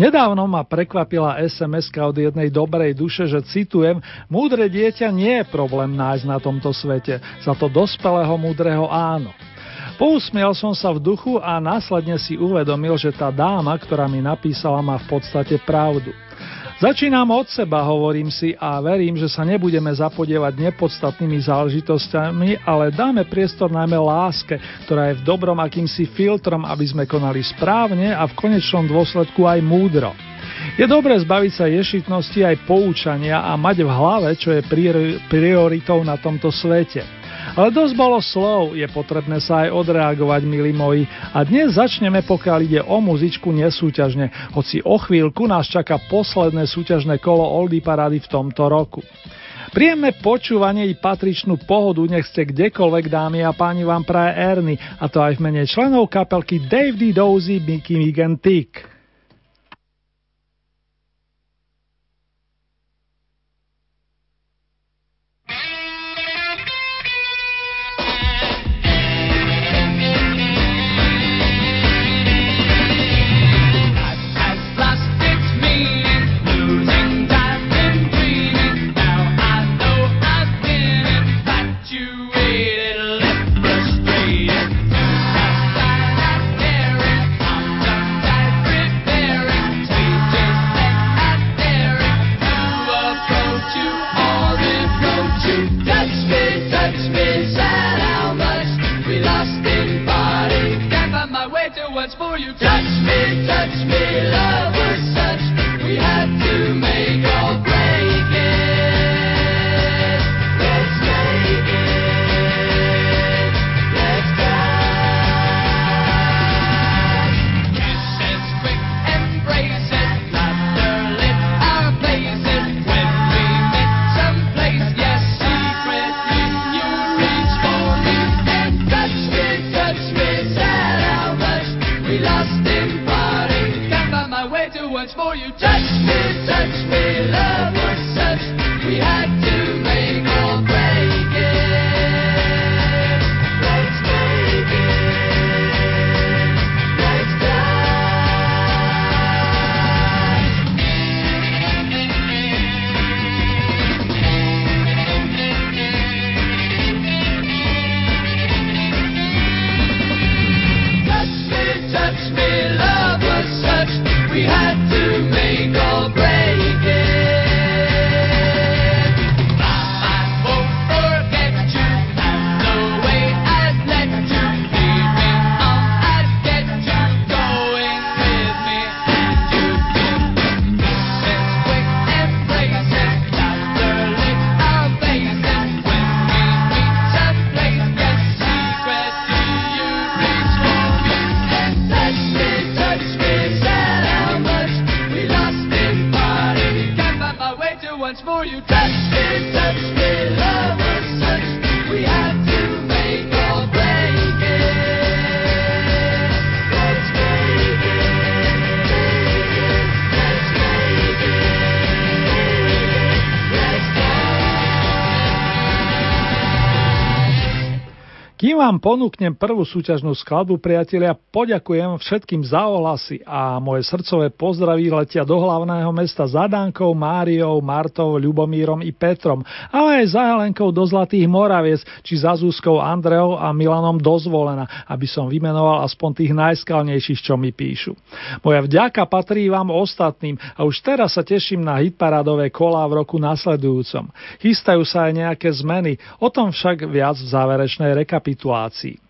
Nedávno ma prekvapila sms od jednej dobrej duše, že citujem, múdre dieťa nie je problém nájsť na tomto svete, za to dospelého múdreho áno. Pousmiel som sa v duchu a následne si uvedomil, že tá dáma, ktorá mi napísala, má v podstate pravdu. Začínam od seba, hovorím si, a verím, že sa nebudeme zapodievať nepodstatnými záležitosťami, ale dáme priestor najmä láske, ktorá je v dobrom akýmsi filtrom, aby sme konali správne a v konečnom dôsledku aj múdro. Je dobré zbaviť sa ješitnosti aj poučania a mať v hlave, čo je prioritou na tomto svete. Ale dosť bolo slov, je potrebné sa aj odreagovať, milí moji. A dnes začneme, pokiaľ ide o muzičku, nesúťažne, hoci o chvíľku nás čaká posledné súťažné kolo Oldy Parady v tomto roku. Príjemné počúvanie i patričnú pohodu nech ste kdekoľvek, dámy a páni, vám praje Erny, a to aj v mene členov kapelky Dave D. Dozy, Mickey Mig Tick. Vám ponúknem prvú súťažnú skladbu, priatelia, poďakujem všetkým za ohlasy a moje srdcové pozdraví letia do hlavného mesta za Dankou, Máriou, Martou, Ľubomírom i Petrom, ale aj za Helenkou do Zlatých Moraviec, či za Zúskou Andreou a Milanom dozvolená, aby som vymenoval aspoň tých najskalnejších, čo mi píšu. Moja vďaka patrí vám ostatným a už teraz sa teším na hitparádové kolá v roku nasledujúcom. Chystajú sa aj nejaké zmeny, o tom však viac v záverečnej rekapitulácii situácii.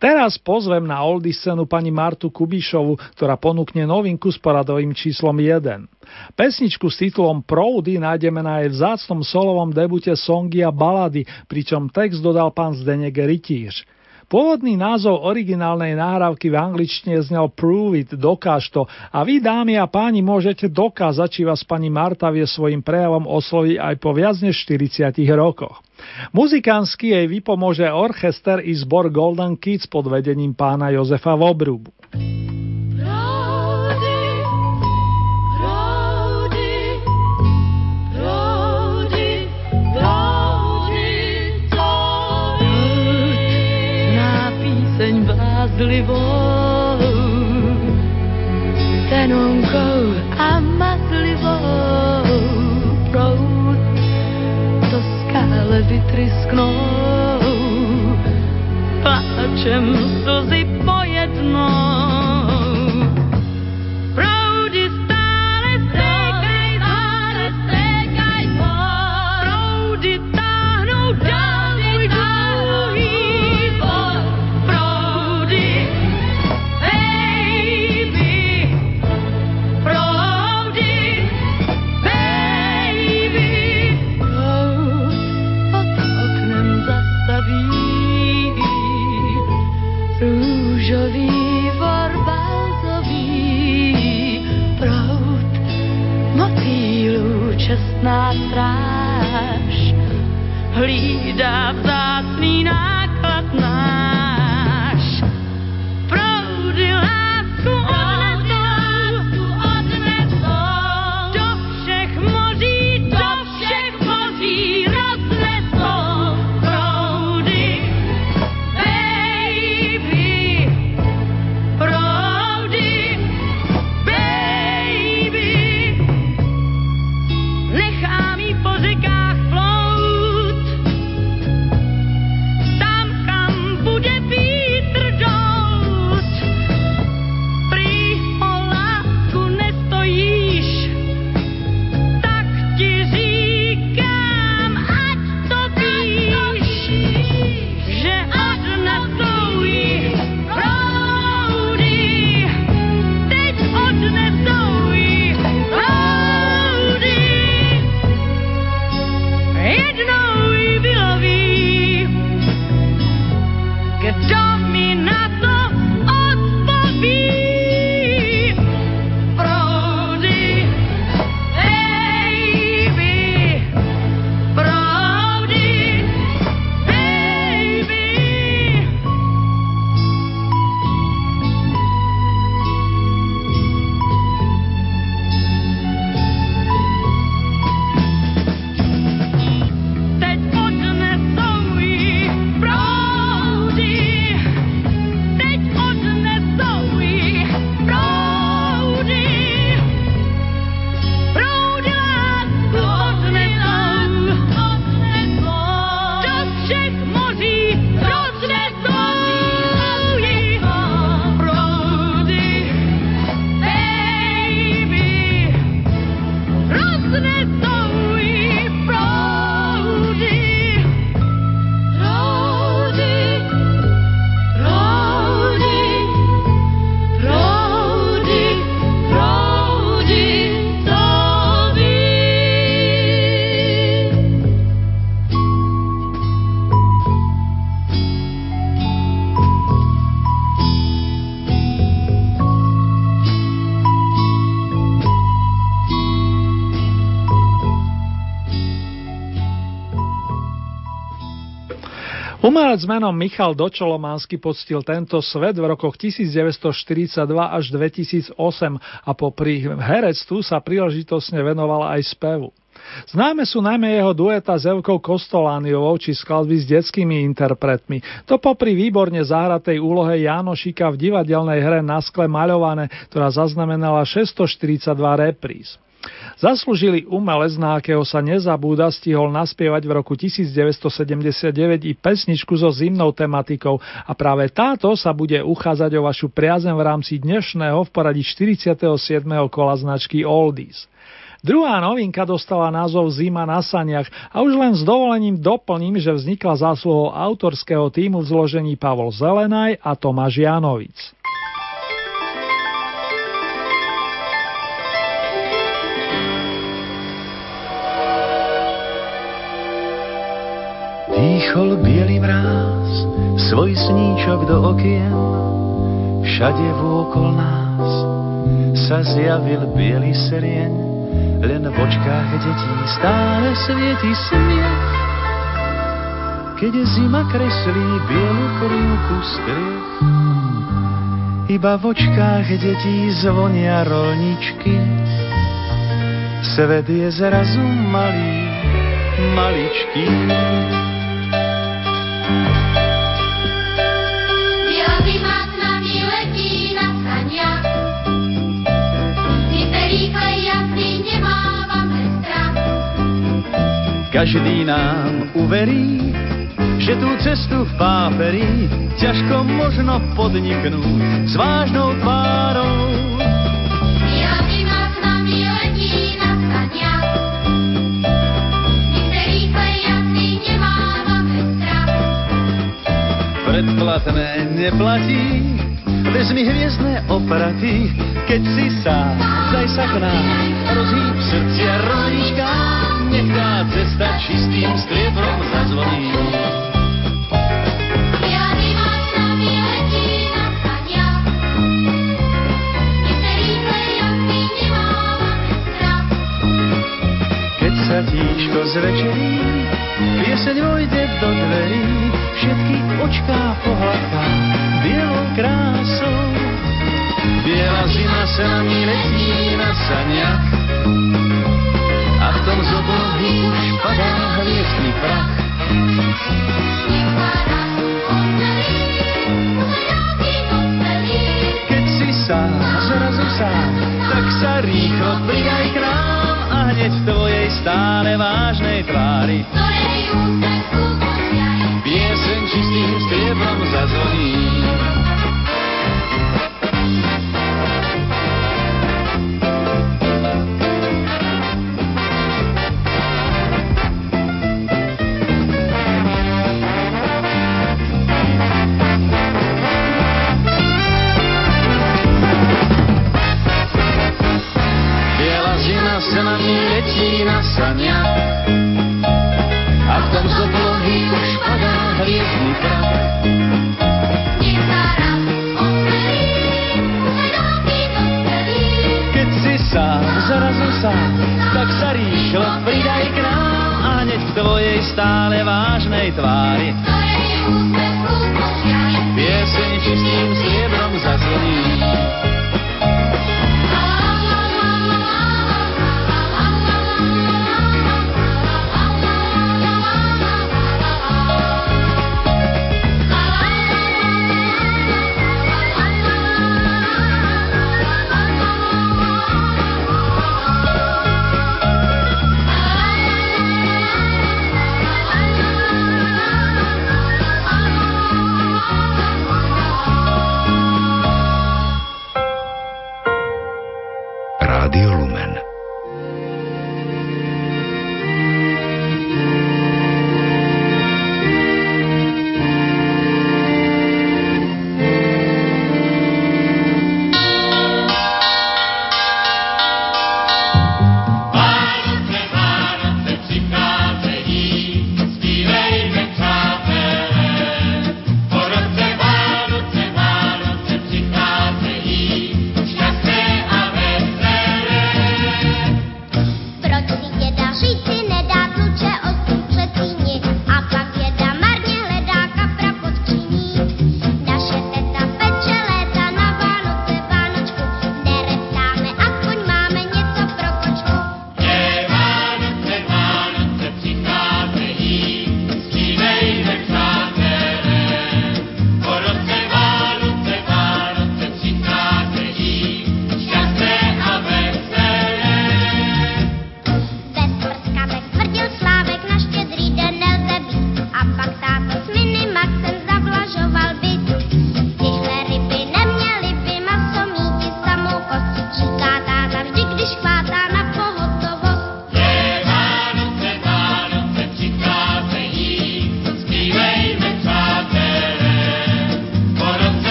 Teraz pozvem na oldy scénu pani Martu Kubišovu, ktorá ponúkne novinku s poradovým číslom 1. Pesničku s titulom Proudy nájdeme na jej vzácnom solovom debute songy a balady, pričom text dodal pán Zdenek Rytíř. Pôvodný názov originálnej náhrávky v angličtine znel Prove it, dokáž to a vy dámy a páni môžete dokázať, či vás pani Marta vie svojim prejavom osloviť aj po viac než 40 rokoch. Muzikánsky jej vypomôže orchester i zbor Golden Kids pod vedením pána Jozefa Vobrubu. Vytrysknou, plačem slzy Umelec menom Michal Dočolománsky poctil tento svet v rokoch 1942 až 2008 a popri herectvu sa príležitosne venoval aj spevu. Známe sú najmä jeho dueta s Evkou Kostolániovou či skladby s detskými interpretmi. To popri výborne zahratej úlohe Jánošika v divadelnej hre Na skle maľované, ktorá zaznamenala 642 repríz. Zaslúžili umelec, na akého sa nezabúda, stihol naspievať v roku 1979 i pesničku so zimnou tematikou a práve táto sa bude uchádzať o vašu priazem v rámci dnešného v poradí 47. kola značky Oldies. Druhá novinka dostala názov Zima na saniach a už len s dovolením doplním, že vznikla zásluhou autorského týmu v zložení Pavol Zelenaj a Tomáš Janovic. Dýchol bielý mráz, svoj sníčok do okien, všade vôkol nás sa zjavil biely serieň len v očkách detí stále svieti smiech. Keď zima kreslí bielu krivku striech, iba v očkách detí zvonia rolničky. Svet je zrazu malý, maličký. Každý nám uverí, že tú cestu v páperi ťažko možno podniknúť s vážnou tvárou. Predplatné neplatí, vezmi hviezdne opraty, keď si sám, daj sa k nám, rozhýb srdcia rolničkám nech tá cesta čistým striebrom zazvoní. Keď sa tíško zvečerí, pieseň vojde do dverí, všetky očká pohľadká bielou krásou. Biela zima sa na ní letí na saniach, tom z už padá hviezdny prach. Keď si sám, zrazu sám, tak sa rýchlo pridaj k nám a hneď v tvojej stále vážnej tvári pieseň čistým striebrom zazvoní.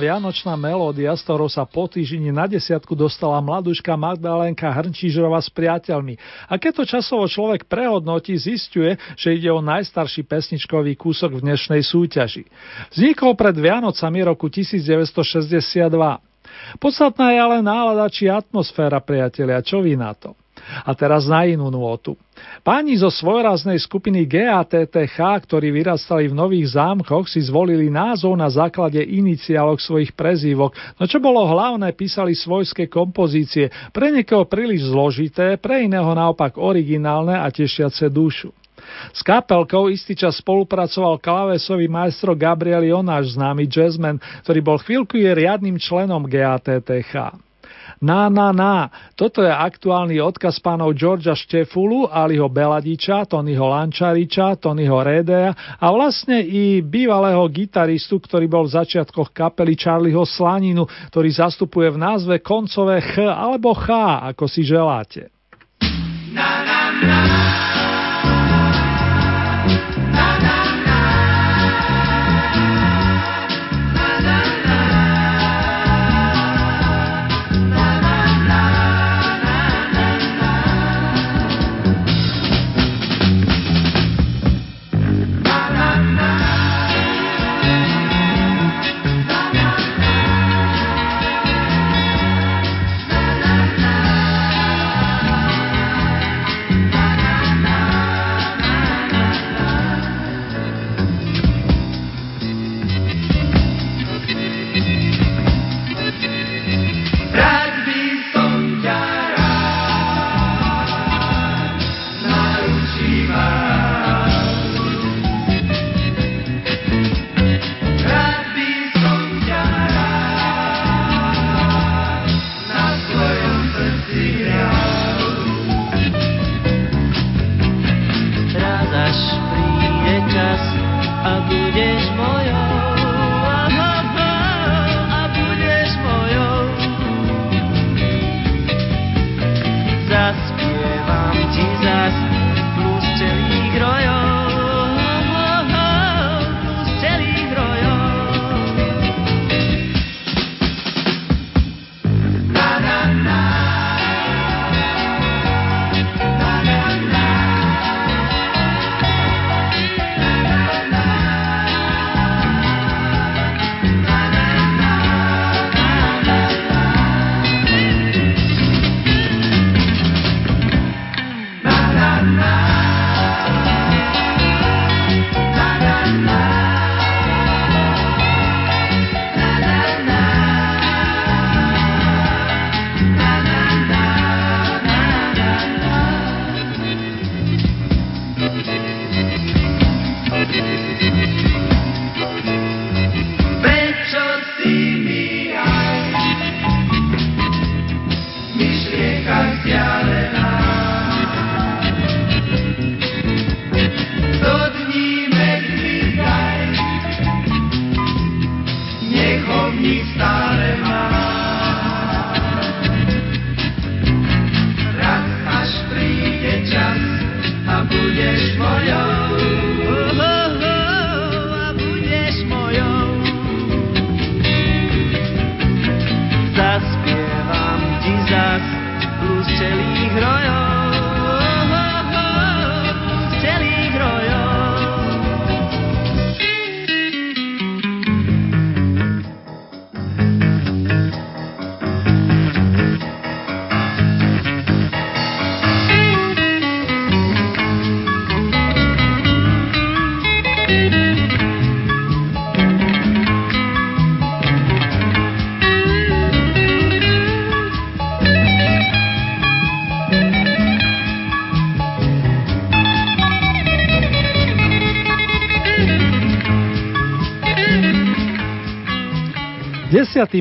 Vianočná melódia, s ktorou sa po týždni na desiatku dostala mladuška Magdalenka Hrnčížrova s priateľmi. A keď to časovo človek prehodnotí, zistuje, že ide o najstarší pesničkový kúsok v dnešnej súťaži. Vznikol pred Vianocami roku 1962. Podstatná je ale nálada či atmosféra, priatelia, čo vy na to? A teraz na inú nôtu. Páni zo svojraznej skupiny GATTH, ktorí vyrastali v Nových zámkoch, si zvolili názov na základe iniciálok svojich prezývok, no čo bolo hlavné, písali svojské kompozície, pre niekoho príliš zložité, pre iného naopak originálne a tešiace dušu. S kapelkou istý čas spolupracoval klávesový majstro Gabriel Jonáš, známy jazzman, ktorý bol chvíľku je riadnym členom GATTH. Na, na, na. Toto je aktuálny odkaz pánov Georgia Štefulu, Aliho Beladiča, Tonyho Lančariča, Tonyho Redea a vlastne i bývalého gitaristu, ktorý bol v začiatkoch kapely Charlieho Slaninu, ktorý zastupuje v názve koncové Ch alebo Ch, ako si želáte. Na, na, na. うん。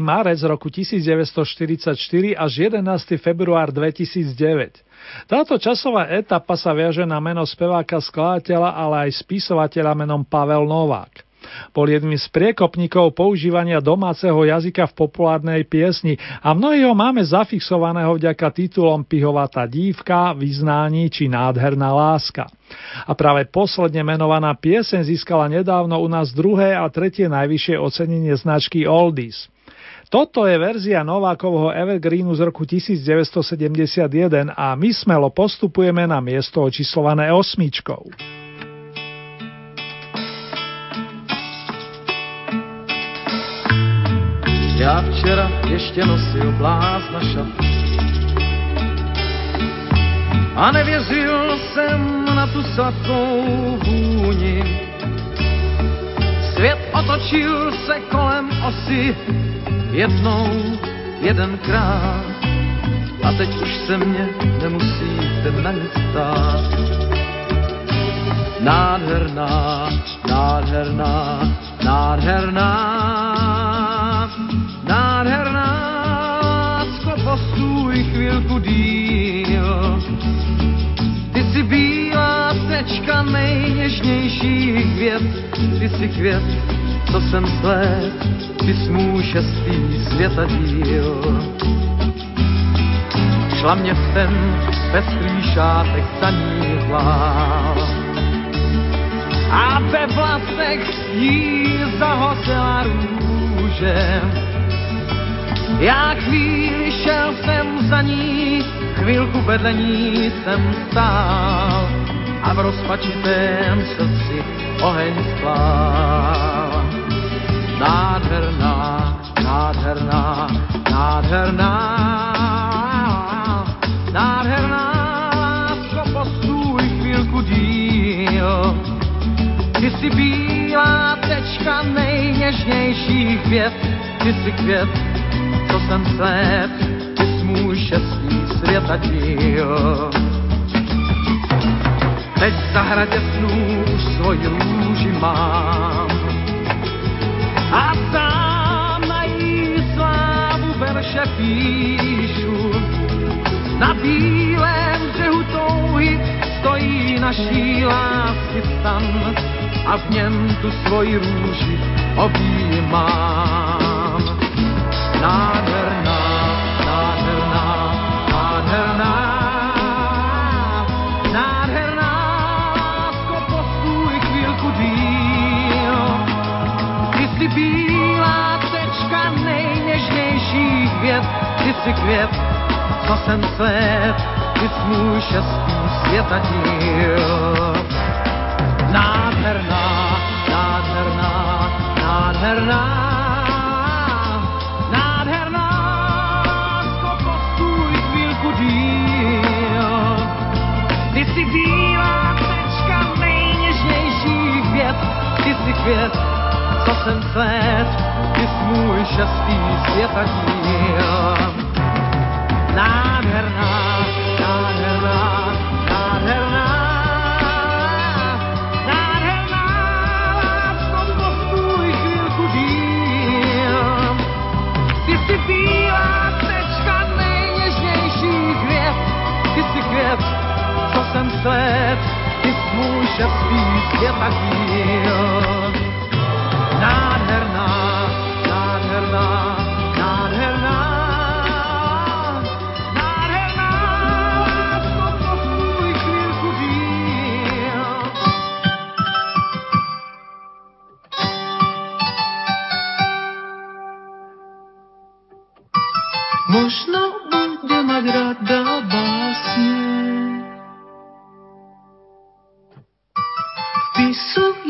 Marec roku 1944 až 11. február 2009. Táto časová etapa sa viaže na meno speváka skladateľa, ale aj spisovateľa menom Pavel Novák. Bol jedným z priekopníkov používania domáceho jazyka v populárnej piesni a mnohí ho máme zafixovaného vďaka titulom Pihovatá dívka, Vyznání či Nádherná láska. A práve posledne menovaná pieseň získala nedávno u nás druhé a tretie najvyššie ocenenie značky Oldies. Toto je verzia Novákovho Evergreenu z roku 1971 a my smelo postupujeme na miesto očíslované osmičkou. Já včera ještě nosil blázna šat a nevěřil jsem na tu sladkou vůni. Svět otočil se kolem osy jednou, jedenkrát a teď už se mě nemusíte na nic ptát. Nádherná, nádherná, nádherná, nádherná, lásko, postůj chvilku díl. Bílá tečka nejněžnějších květ, ty jsi květ, co jsem sled, ty smů šestý světa díl. Šla mě v ten pestrý šátek zaníhlá a ve vlasech jí zahosila růže. Já chvíli šel jsem za ní, chvilku vedle ní jsem stál a v rozpačitém srdci oheň splál. Nádherná, nádherná, nádherná, nádherná, lásko, postůj chvílku díl. Ty jsi bílá tečka nejněžnějších květ, ty jsi květ, co jsem slep, ty jsi můj šestý světa díl. Teď v zahradě snů už svoji růži mám, a sám na jí slávu verše píšu. Na bílém břehu touhy stojí naší lásky stan a v něm tu svoji růži objímám. Nádherná, květ, ty jsi květ, co jsem svět, ty jsi můj šestý světa díl. Nádherná, nádherná, nádherná, ty jsi květ, co jsem svět, ty jsi můj šestý světa díl. Nádherná, nádherná, nádherná, nádherná, lásko, postůj chvílku díl. Ty jsi bílá tečka nejněžnějších květ, ty jsi květ, co jsem svět, ty jsi Možno bude mať rada básne. Vpisuje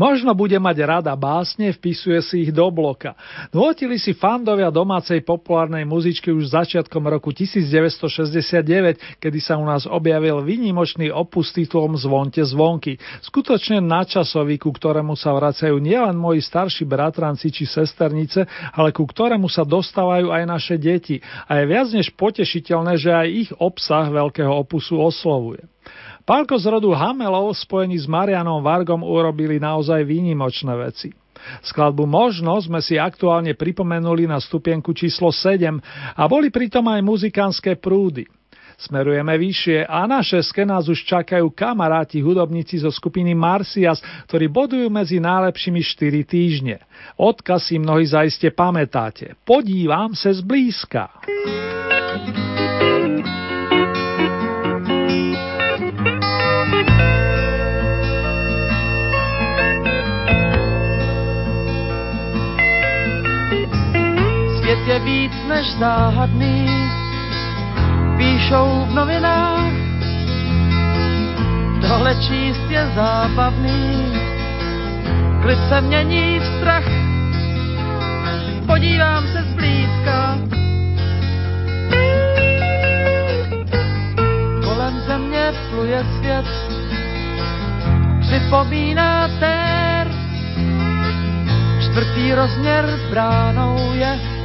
Možno bude mať rada básne, vpisuje si ich do bloka. Nutili si fandovia domácej populárnej muzičky už začiatkom roku 1969, kedy sa u nás objavil výnimočný opus titulom Zvonte zvonky. Skutočne načasový, ku ktorému sa vracajú nielen moji starší bratranci či sesternice, ale ku ktorému sa dostávajú aj naše deti. A je viac než potešiteľné, že aj ich obsah veľkého opusu oslovuje. Pálko z rodu Hamelov spojení s Marianom Vargom urobili naozaj výnimočné veci. Skladbu Možno sme si aktuálne pripomenuli na stupienku číslo 7 a boli pritom aj muzikánske prúdy. Smerujeme vyššie a na šeske nás už čakajú kamaráti hudobníci zo skupiny Marcias, ktorí bodujú medzi najlepšími 4 týždne. Odkaz si mnohí zaiste pamätáte. Podívam sa zblízka. Svět je víc než záhadný, píšou v novinách, tohle číst je zábavný, klid se mění v strach, podívám se zblízka. Kolem země pluje svět, připomíná tér, čtvrtý rozměr bránou je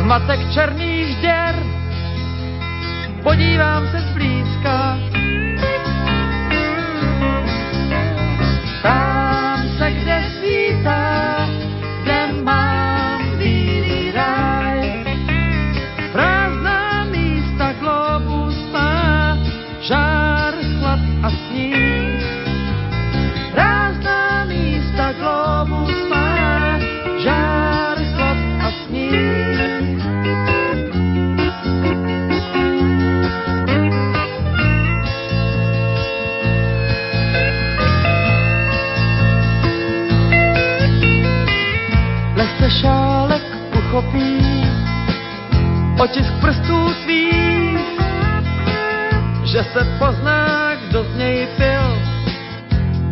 zmatek černých děr. Podívám se zblízka, tam se, kde svítá, že se pozná, kdo z něj pil,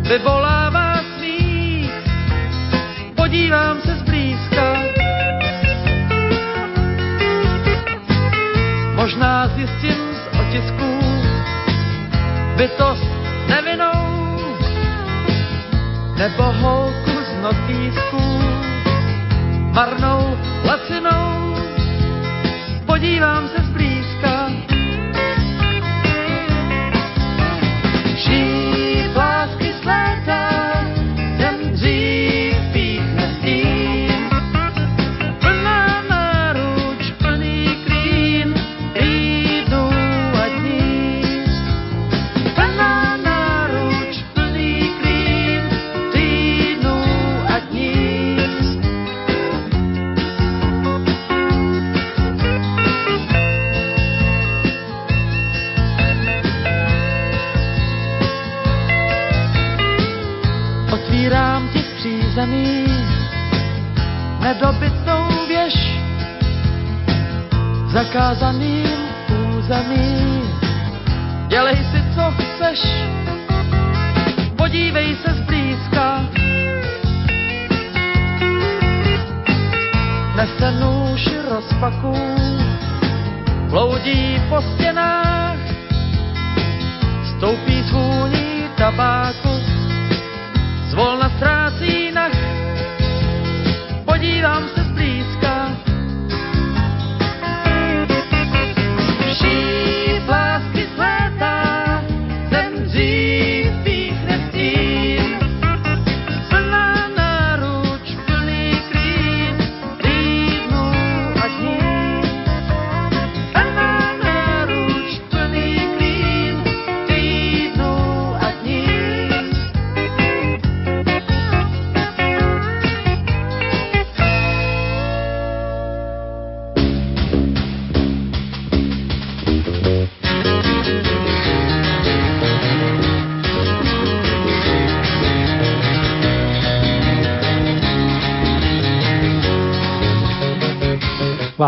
vyvolává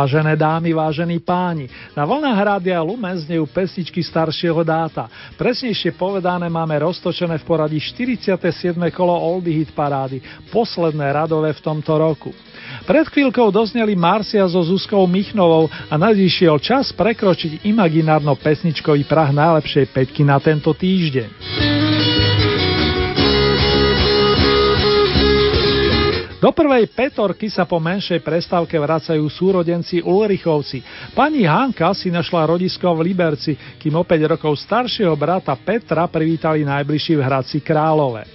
Vážené dámy, vážení páni, na vlnách Rádia Lumen znejú pesničky staršieho dáta. Presnejšie povedané máme roztočené v poradí 47. kolo Oldie Hit parády, posledné radové v tomto roku. Pred chvíľkou dozneli Marcia so Zuzkou Michnovou a nadišiel čas prekročiť imaginárno pesničkový prah najlepšej peťky na tento týždeň. Do prvej petorky sa po menšej prestávke vracajú súrodenci Ulrichovci. Pani Hanka si našla rodisko v Liberci, kým o 5 rokov staršieho brata Petra privítali najbližší v Hradci Králové.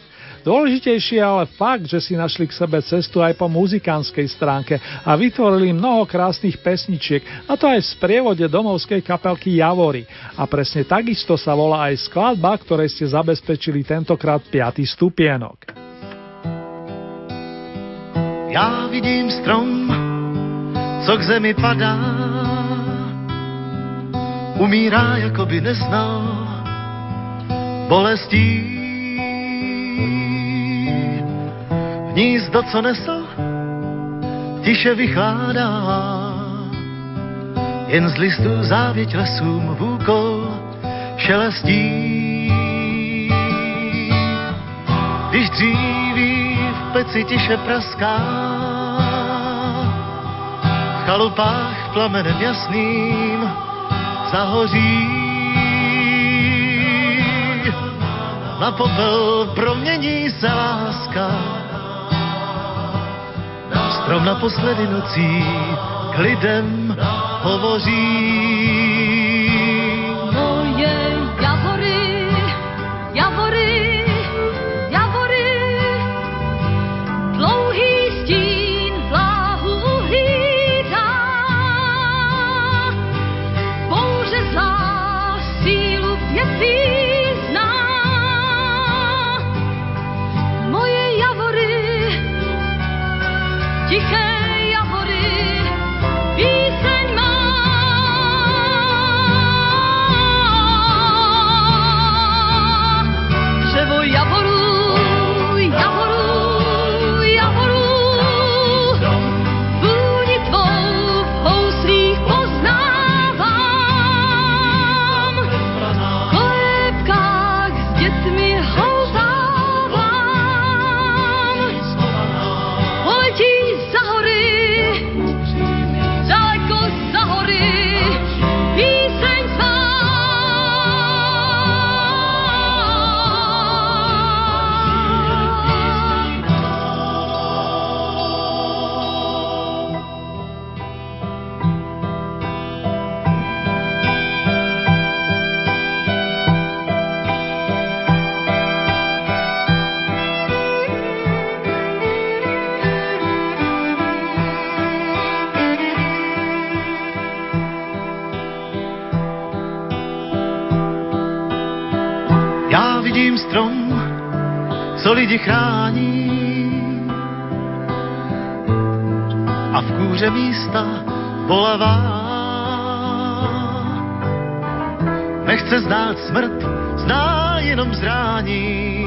Dôležitejšie je ale fakt, že si našli k sebe cestu aj po muzikánskej stránke a vytvorili mnoho krásnych pesničiek, a to aj v sprievode domovskej kapelky Javory. A presne takisto sa volá aj skladba, ktorej ste zabezpečili tentokrát 5. stupienok. Já vidím strom, co k zemi padá, umírá, jako by neznal bolestí. Hnízdo, co nesl, tiše vychládá, jen z listů závěť lesům vůkol šelestí. Když dříví peci tiše praská. V chalupách plamenem jasným zahoří. Na popel promění se láska. Strom naposledy nocí k lidem hovoří. Lidi chrání a v kůře místa bolavá. Nechce znát smrt, zná jenom zrání.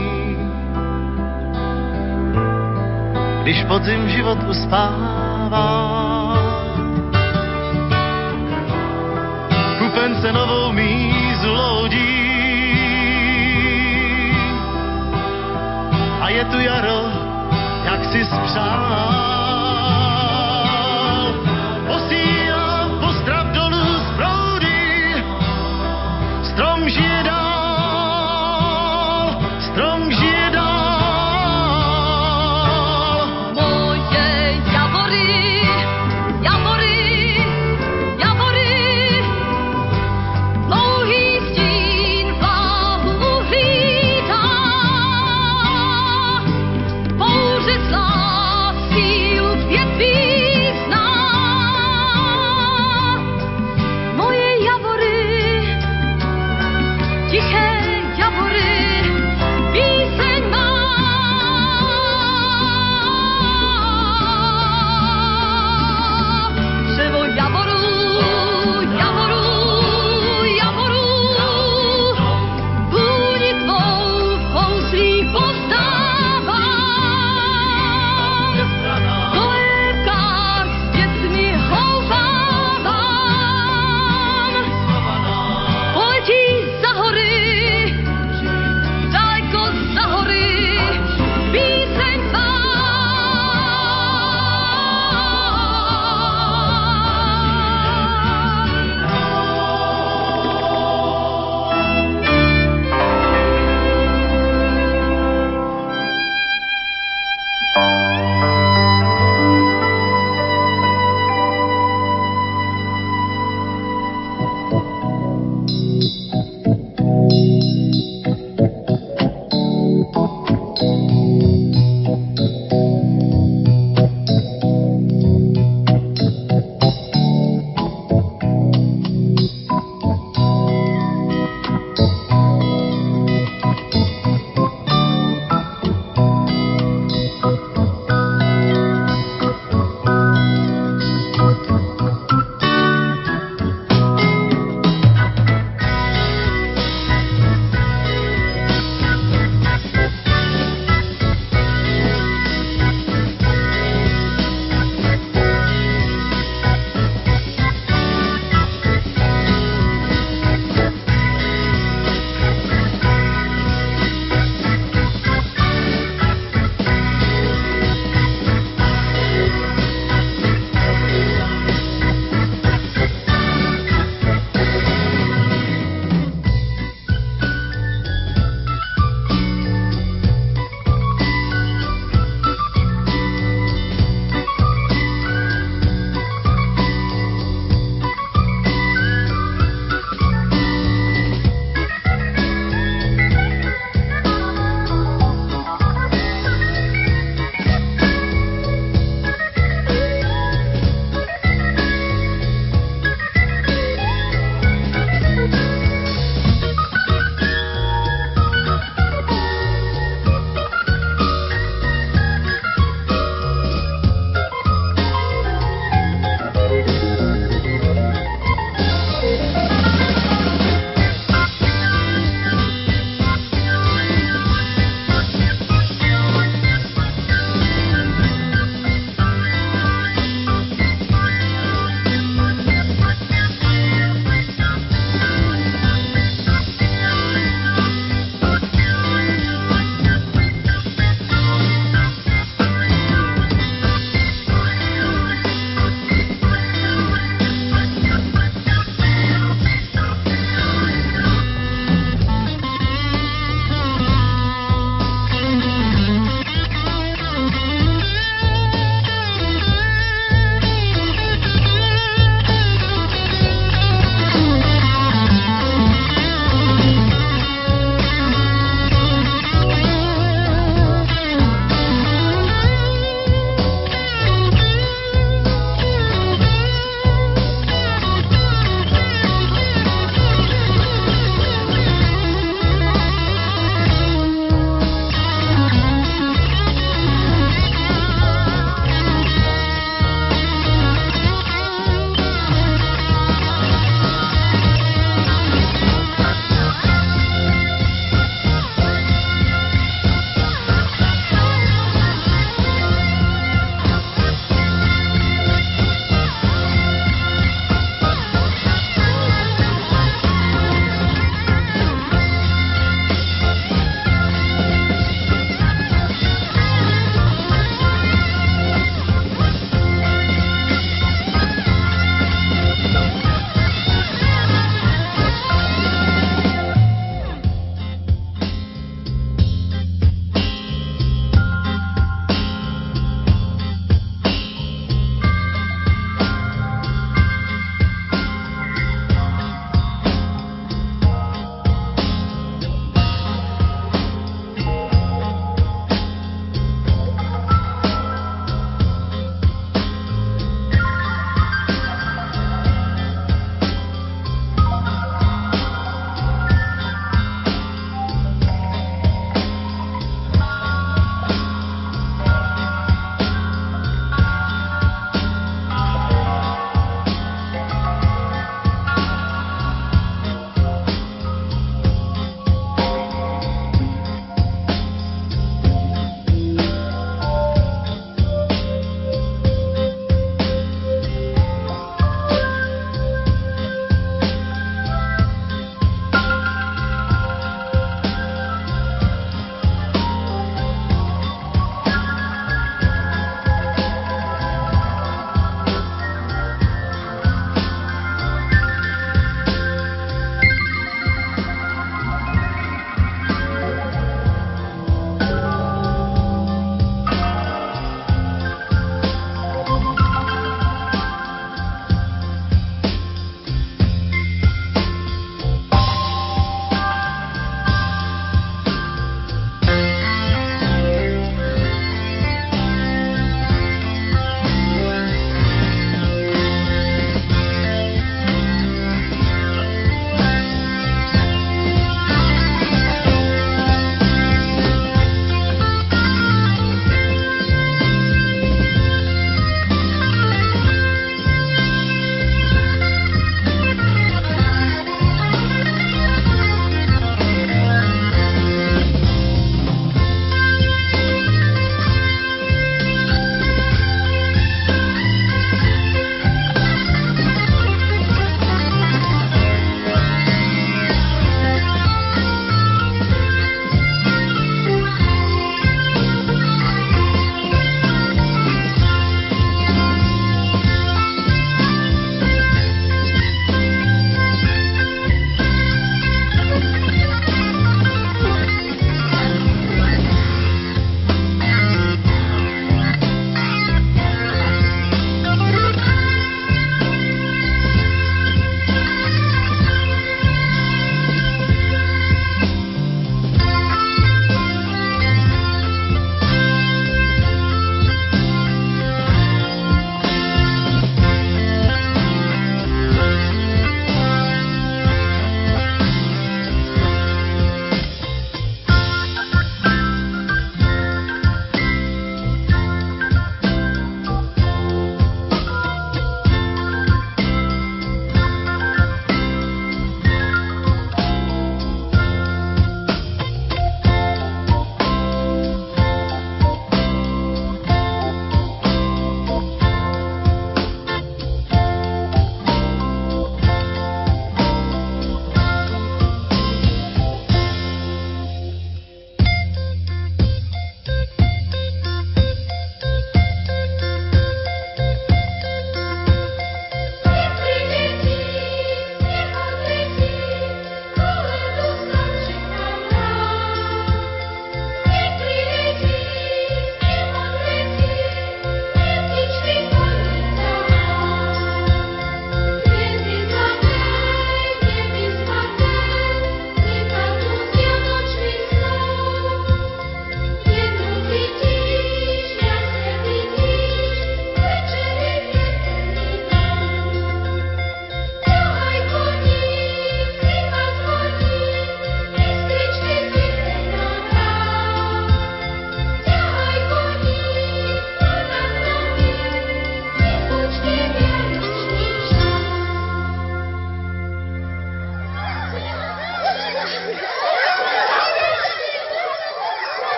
Když podzim život uspává, kupen se novou mízu loudí je tu jaro, jak si spřál.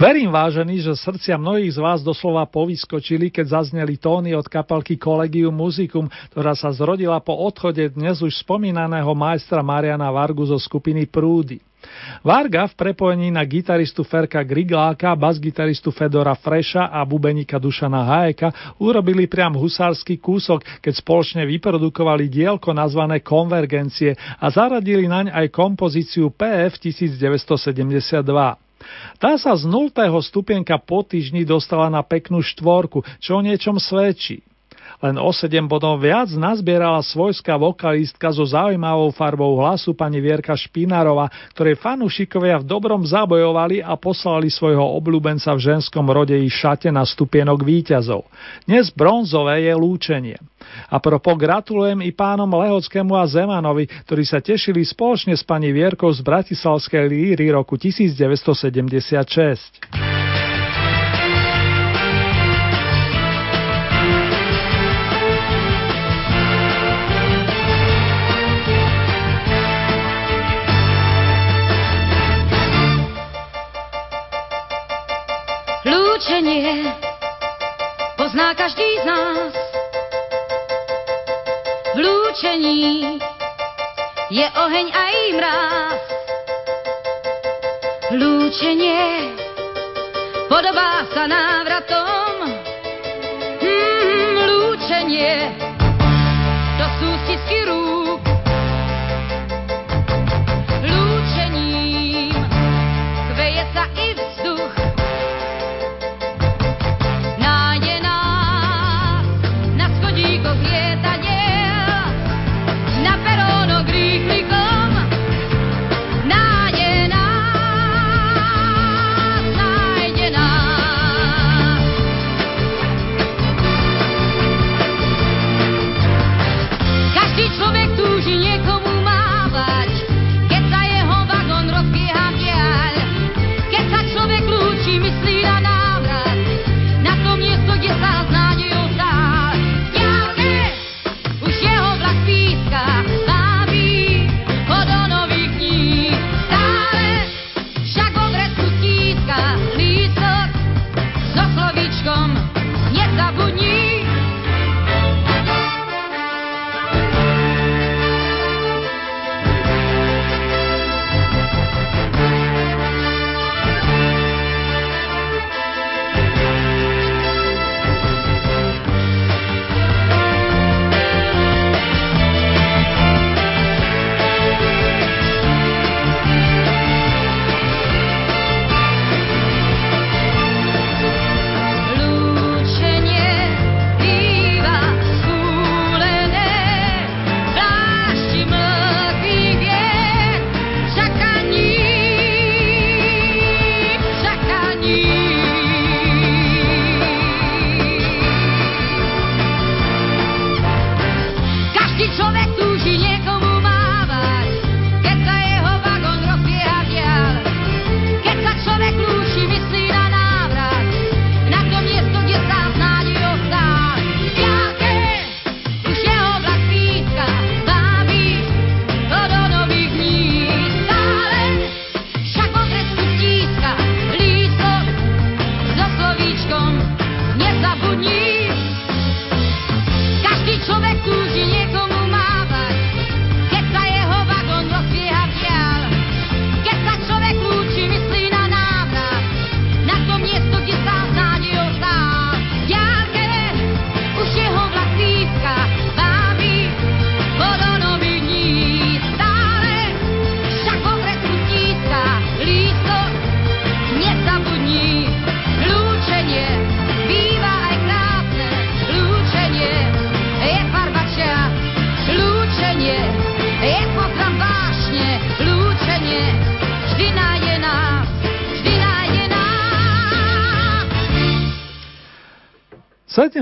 Verím, vážený, že srdcia mnohých z vás doslova povyskočili, keď zazneli tóny od kapelky Collegium Musicum, ktorá sa zrodila po odchode dnes už spomínaného majstra Mariana Vargu zo skupiny Prúdy. Varga v prepojení na gitaristu Ferka Grigláka, basgitaristu Fedora Freša a bubenika Dušana Hajeka urobili priam husársky kúsok, keď spoločne vyprodukovali dielko nazvané Konvergencie a zaradili naň aj kompozíciu PF 1972. Tá sa z 0. stupienka po týždni dostala na peknú štvorku, čo o niečom svedčí. Len o 7 bodov viac nazbierala svojská vokalistka so zaujímavou farbou hlasu pani Vierka Špinárova, ktorej fanúšikovia v dobrom zabojovali a poslali svojho obľúbenca v ženskom rode i šate na stupienok výťazov. Dnes bronzové je lúčenie. A propo gratulujem i pánom Lehockému a Zemanovi, ktorí sa tešili spoločne s pani Vierkou z Bratislavskej líry roku 1976. je oheň aj mráz. Lúčenie podobá sa návratom. Mm, lúčenie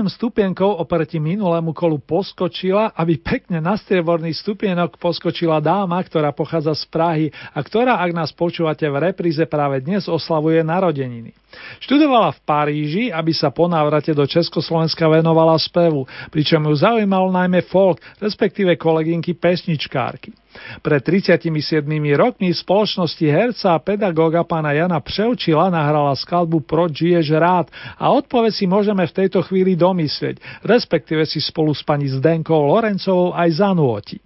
Stupienkov oproti minulému kolu poskočila, aby pekne na strieborný stupienok poskočila dáma, ktorá pochádza z Prahy a ktorá, ak nás počúvate v repríze, práve dnes oslavuje narodeniny. Študovala v Paríži, aby sa po návrate do Československa venovala spevu, pričom ju zaujímal najmä folk, respektíve kolegynky pesničkárky. Pred 37 rokmi v spoločnosti herca a pedagóga pána Jana Převčila nahrala skladbu Pro žiješ rád a odpoveď si môžeme v tejto chvíli domyslieť, respektíve si spolu s pani Zdenkou Lorencovou aj zanúotiť.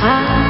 Že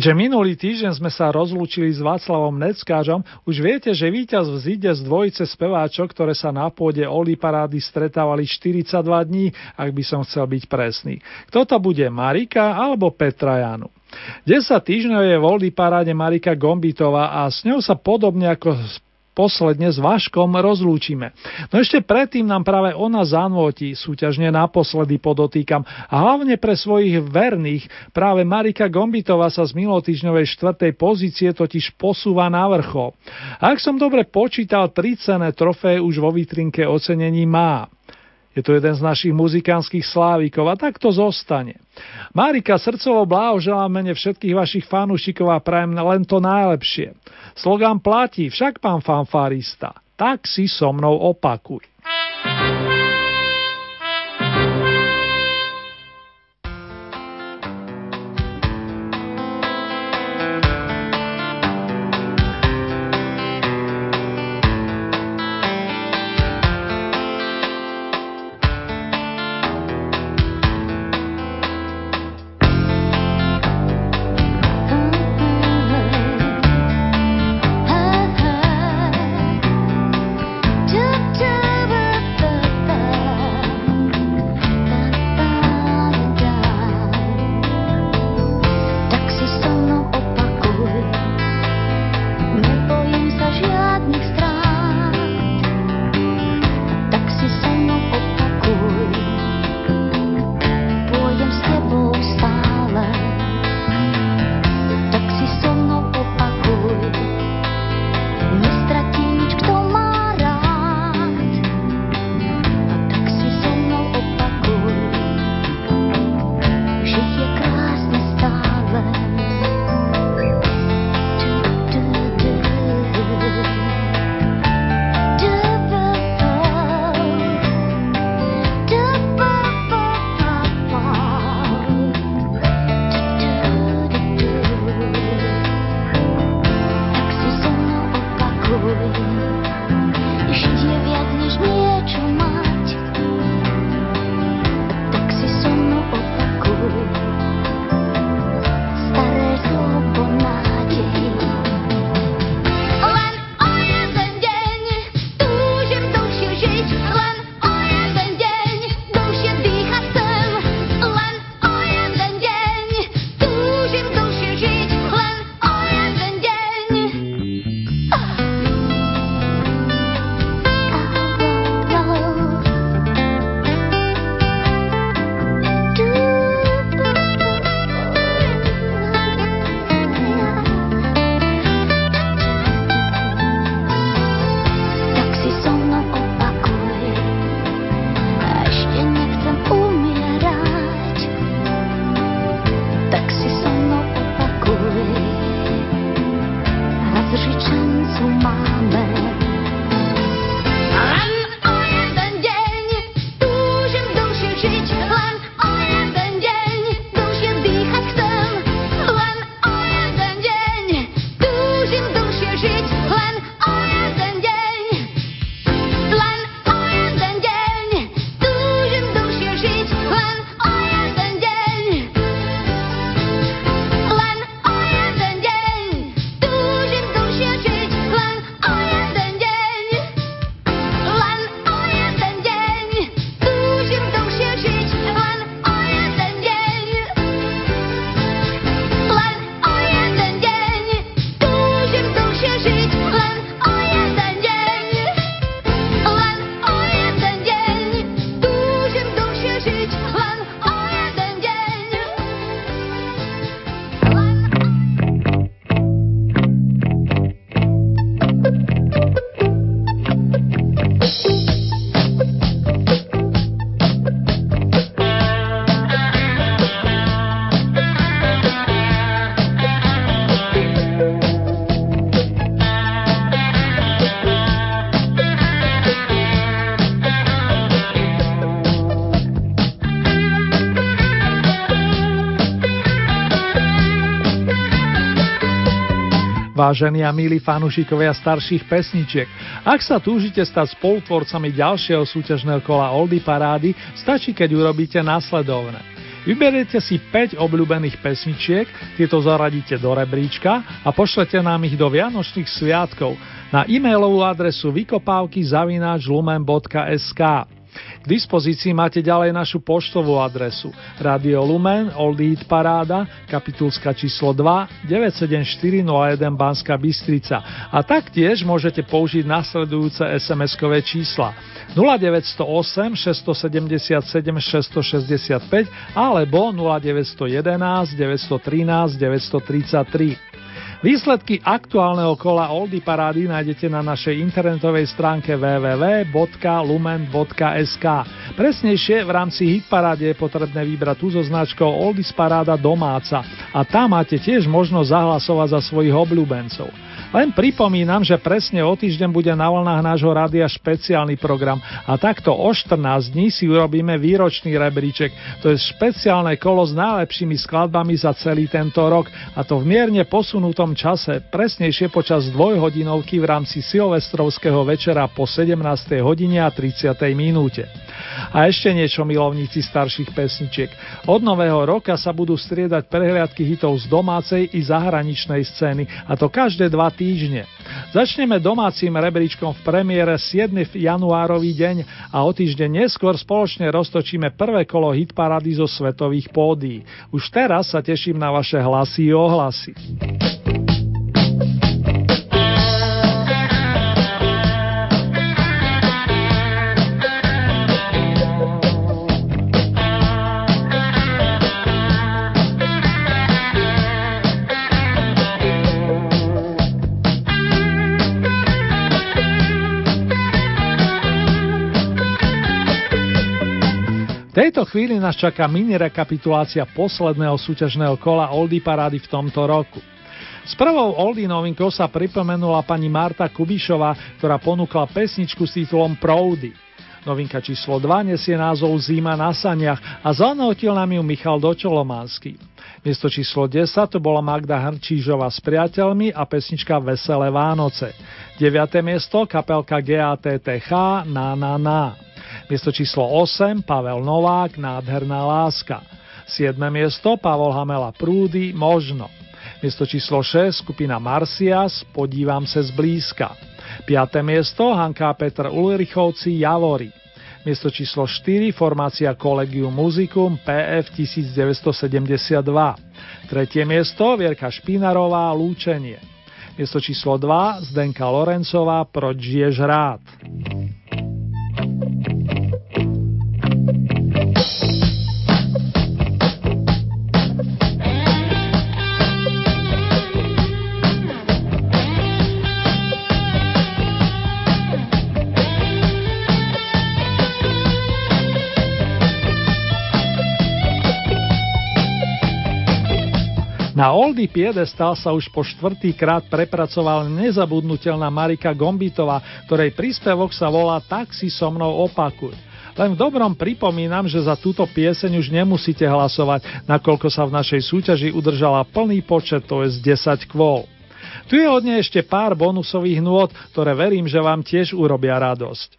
Keďže minulý týždeň sme sa rozlúčili s Václavom Neckážom, už viete, že víťaz vzíde z dvojice speváčok, ktoré sa na pôde Oli Parády stretávali 42 dní, ak by som chcel byť presný. Kto to bude, Marika alebo Petra Janu? 10 týždňov je v Oli Paráde Marika Gombitová a s ňou sa podobne ako posledne s Vaškom rozlúčime. No ešte predtým nám práve ona zanvotí, súťažne naposledy podotýkam, hlavne pre svojich verných, práve Marika Gombitová sa z milotýžňovej štvrtej pozície totiž posúva na vrchol. A ak som dobre počítal, tri cené trofeje už vo vitrinke ocenení má. Je to jeden z našich muzikánskych slávikov a tak to zostane. Marika srdcovo blahoželám mene všetkých vašich fanúšikov a prajem len to najlepšie. Slogan platí, však pán fanfarista, tak si so mnou opakuj. Vážení a milí fanúšikovia starších pesničiek. Ak sa túžite stať spolutvorcami ďalšieho súťažného kola Oldy Parády, stačí, keď urobíte následovné. Vyberiete si 5 obľúbených pesničiek, tieto zaradíte do rebríčka a pošlete nám ich do Vianočných sviatkov na e-mailovú adresu vykopávky zavináč lumen.sk. K dispozícii máte ďalej našu poštovú adresu Radio Lumen, Old Hit Paráda, kapitulska číslo 2, 97401 Banska Bystrica. A taktiež môžete použiť nasledujúce SMS-kové čísla 0908 677 665 alebo 0911 913 933. Výsledky aktuálneho kola Oldy Parády nájdete na našej internetovej stránke www.lumen.sk. Presnejšie v rámci Hitparáde je potrebné vybrať tú so značkou Oldies Paráda domáca a tam máte tiež možnosť zahlasovať za svojich obľúbencov. Len pripomínam, že presne o týždeň bude na vlnách nášho rádia špeciálny program a takto o 14 dní si urobíme výročný rebríček. To je špeciálne kolo s najlepšími skladbami za celý tento rok a to v mierne posunutom čase, presnejšie počas dvojhodinovky v rámci silvestrovského večera po 17. hodine a 30. minúte. A ešte niečo milovníci starších pesničiek. Od nového roka sa budú striedať prehliadky hitov z domácej i zahraničnej scény a to každé dva týždne. Začneme domácim rebríčkom v premiére 7. januárový deň a o týždeň neskôr spoločne roztočíme prvé kolo hitparady zo svetových pódií. Už teraz sa teším na vaše hlasy i ohlasy. Tejto chvíli nás čaká mini rekapitulácia posledného súťažného kola Oldy Parády v tomto roku. S prvou Oldy novinkou sa pripomenula pani Marta Kubišová, ktorá ponúkla pesničku s titulom Proudy. Novinka číslo 2 nesie názov Zima na saniach a zanotil nám ju Michal Dočolománsky. Miesto číslo 10 to bola Magda Hrčížová s priateľmi a pesnička Veselé Vánoce. 9. miesto kapelka GATTH Na Na Na. Miesto číslo 8 Pavel Novák Nádherná láska. 7. miesto Pavol Hamela Prúdy Možno. Miesto číslo 6 skupina Marcias Podívam se zblízka. 5. miesto Hanka Petr Ulrichovci Javory. Miesto číslo 4 formácia Collegium Musicum PF 1972. Tretie miesto Vierka Špinarová Lúčenie. Miesto číslo 2 Zdenka Lorencová Proč žiješ rád. Na Oldy Piedestal sa už po štvrtýkrát prepracoval nezabudnutelná Marika Gombitová, ktorej príspevok sa volá Tak si so mnou opakuj. Len v dobrom pripomínam, že za túto pieseň už nemusíte hlasovať, nakoľko sa v našej súťaži udržala plný počet, to je z 10 kvôl. Tu je od nej ešte pár bonusových nôd, ktoré verím, že vám tiež urobia radosť.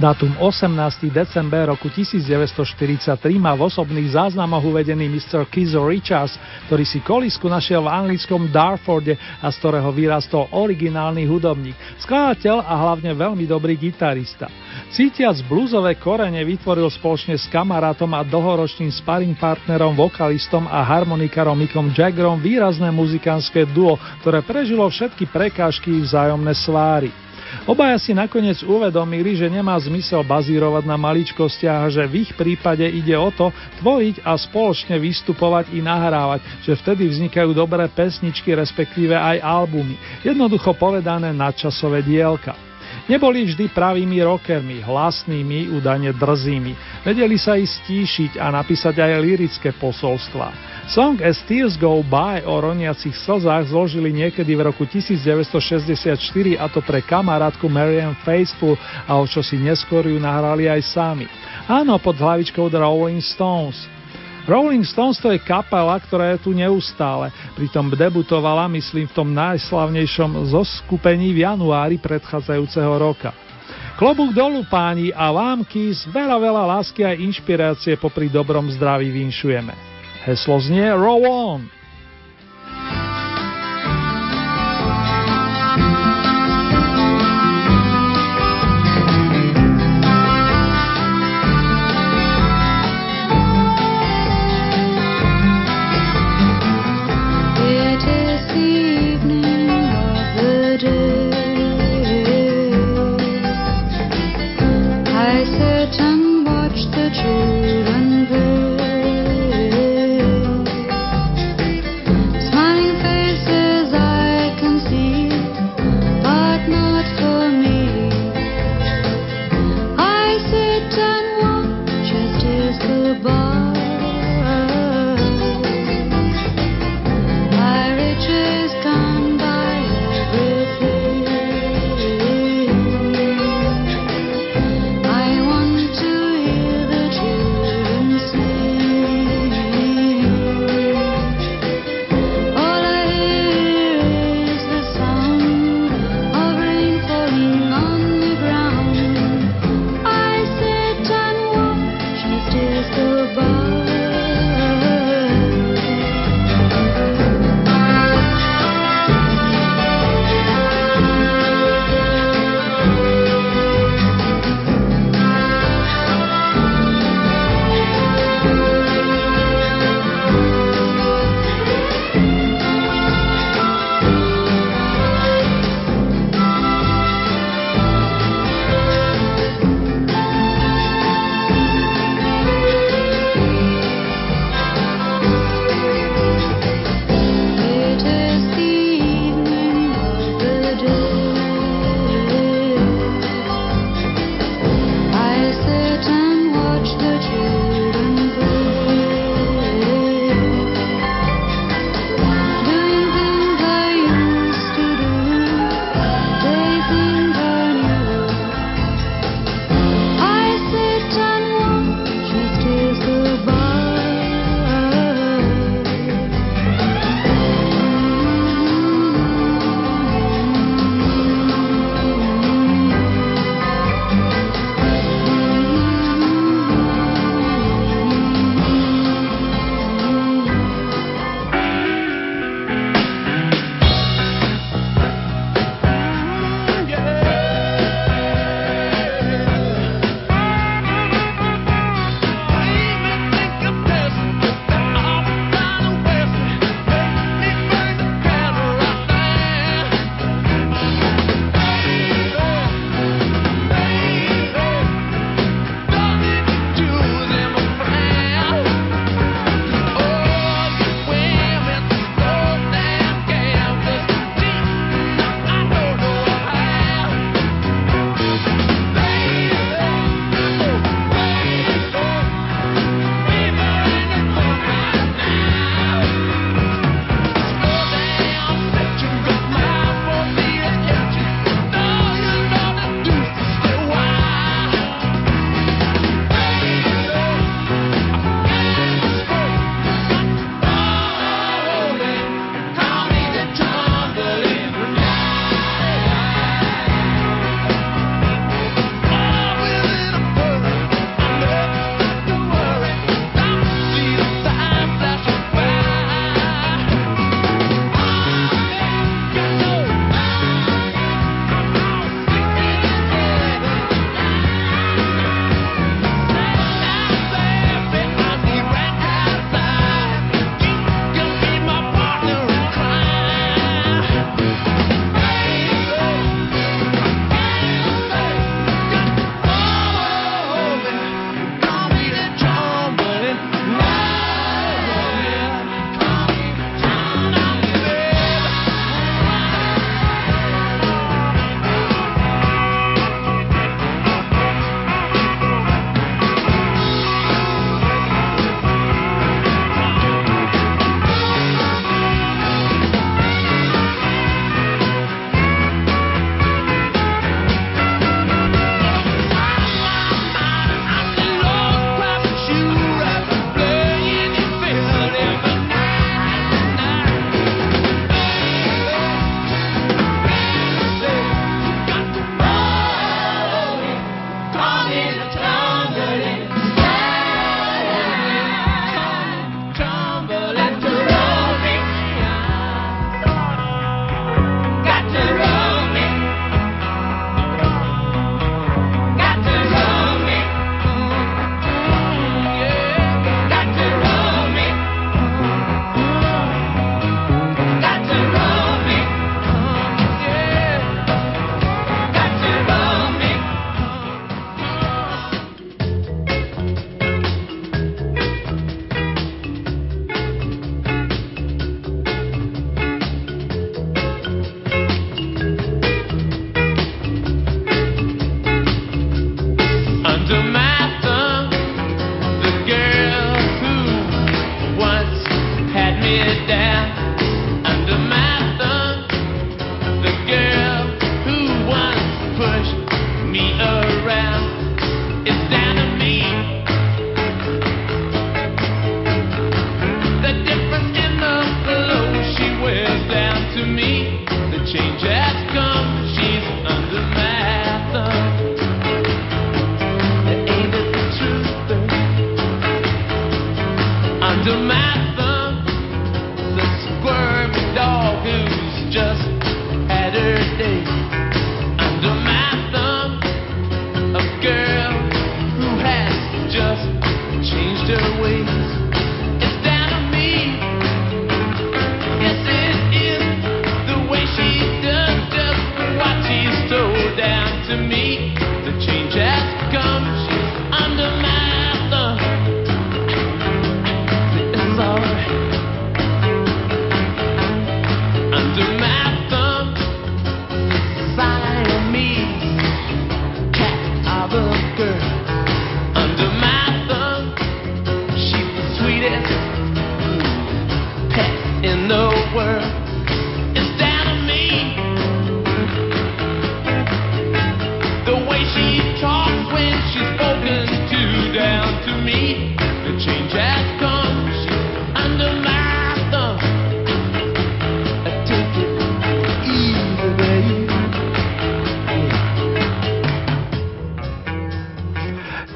Dátum 18. december roku 1943 má v osobných záznamoch uvedený Mr. Keith Richards, ktorý si kolisku našiel v anglickom Darforde a z ktorého vyrastol originálny hudobník, skladateľ a hlavne veľmi dobrý gitarista. Cítiac blúzové korene vytvoril spoločne s kamarátom a dlhoročným sparring partnerom, vokalistom a harmonikarom Mickom Jaggerom výrazné muzikánske duo, ktoré prežilo všetky prekážky vzájomné sváry. Obaja si nakoniec uvedomili, že nemá zmysel bazírovať na maličkostiach a že v ich prípade ide o to tvoriť a spoločne vystupovať i nahrávať, že vtedy vznikajú dobré pesničky, respektíve aj albumy. Jednoducho povedané nadčasové dielka. Neboli vždy pravými rockermi, hlasnými, údajne drzými. Vedeli sa i stíšiť a napísať aj lirické posolstvá. Song As Tears Go By o roniacich slzách zložili niekedy v roku 1964 a to pre kamarátku Marianne Faithful a o čo si neskôr ju nahrali aj sami. Áno, pod hlavičkou The Rolling Stones. Rolling Stones to je kapela, ktorá je tu neustále, pritom debutovala, myslím, v tom najslavnejšom zoskupení v januári predchádzajúceho roka. Klobúk dolu páni a vám, Kis, veľa, veľa lásky a inšpirácie popri dobrom zdraví vinšujeme. Heslo znie Roll On!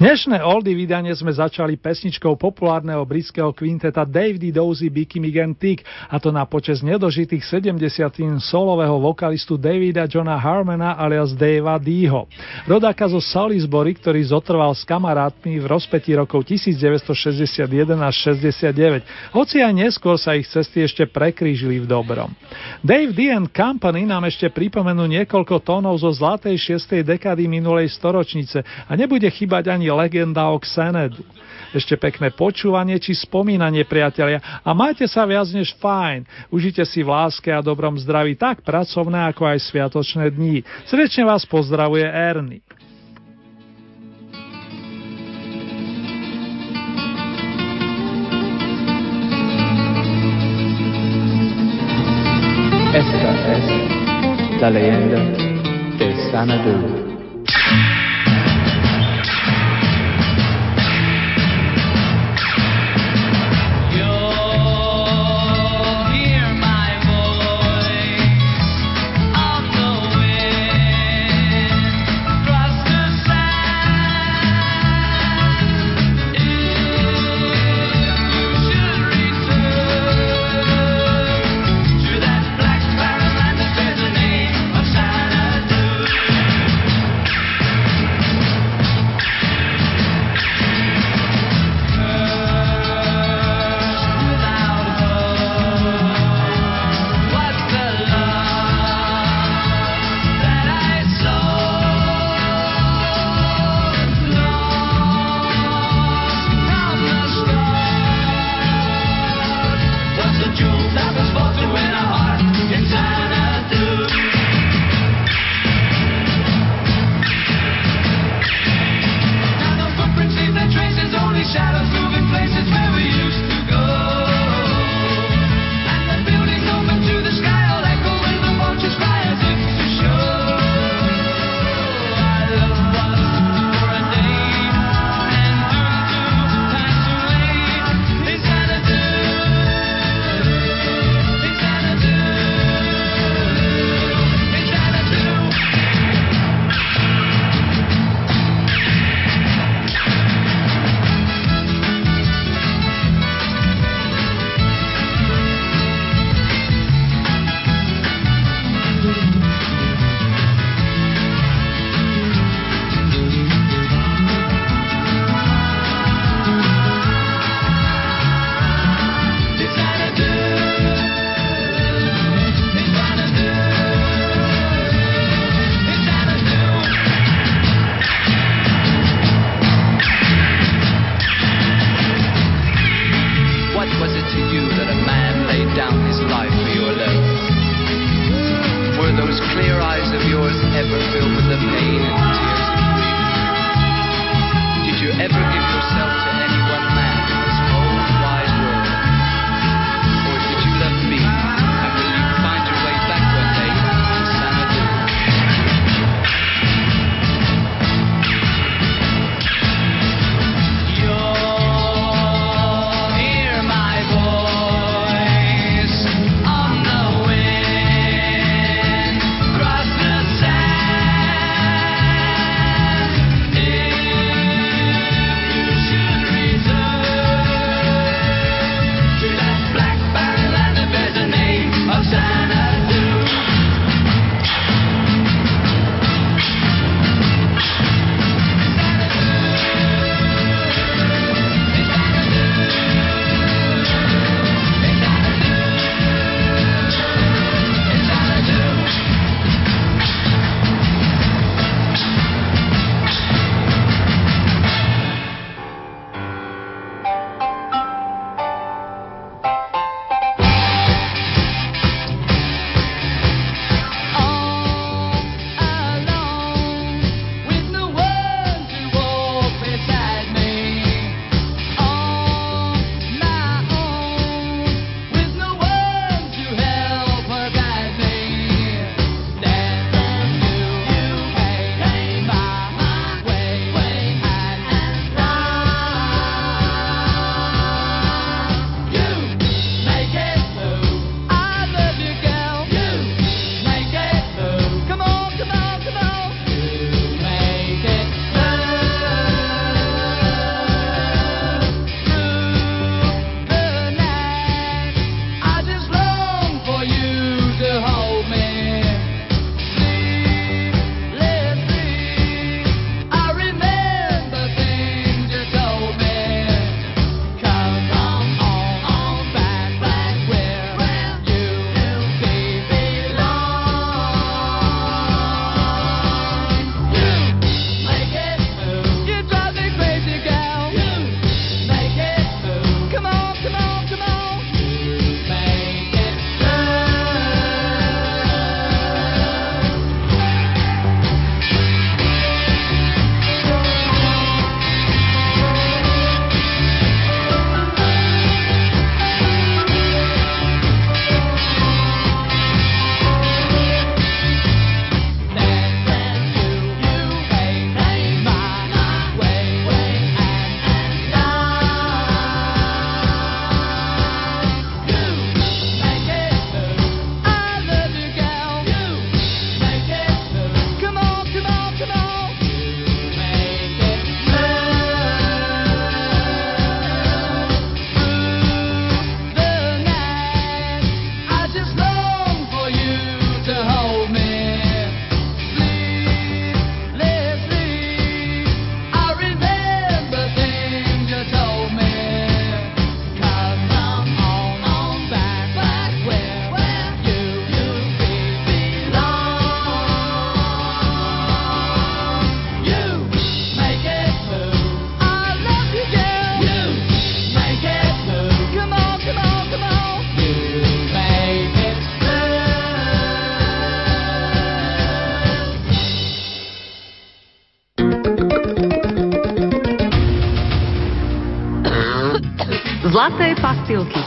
Dnešné oldy vydanie sme začali pesničkou populárneho britského kvinteta Davey Dozy Bicky Migan Tick a to na počas nedožitých 70 solového vokalistu Davida Johna Harmona alias Davea Deeho. Rodáka zo Salisbury, ktorý zotrval s kamarátmi v rozpetí rokov 1961 až 69, hoci aj neskôr sa ich cesty ešte prekrížili v dobrom. Dave D and Company nám ešte pripomenú niekoľko tónov zo zlatej 6. dekády minulej storočnice a nebude chýbať ani legenda o Xenedu. Ešte pekné počúvanie či spomínanie, priatelia. A majte sa viac než fajn. Užite si v láske a dobrom zdraví tak pracovné, ako aj sviatočné dní. Srdečne vás pozdravuje Ernie. Esta es la leyenda de Sanadu.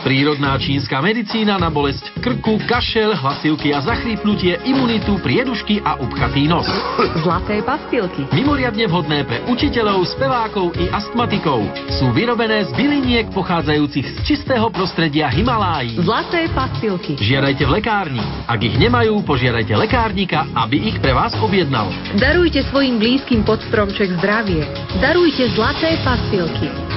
Prírodná čínska medicína na bolesť krku, kašel, hlasivky a zachrípnutie, imunitu, priedušky a upchatý nos. Zlaté pastilky. Mimoriadne vhodné pre učiteľov, spevákov i astmatikov. Sú vyrobené z byliniek pochádzajúcich z čistého prostredia Himalájí. Zlaté pastilky. Žiadajte v lekárni. Ak ich nemajú, požiadajte lekárnika, aby ich pre vás objednal. Darujte svojim blízkym pod stromček zdravie. Darujte zlaté pastilky.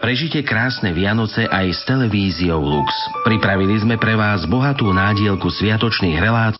Prežite krásne Vianoce aj s televíziou Lux. Pripravili sme pre vás bohatú nádielku sviatočných relácií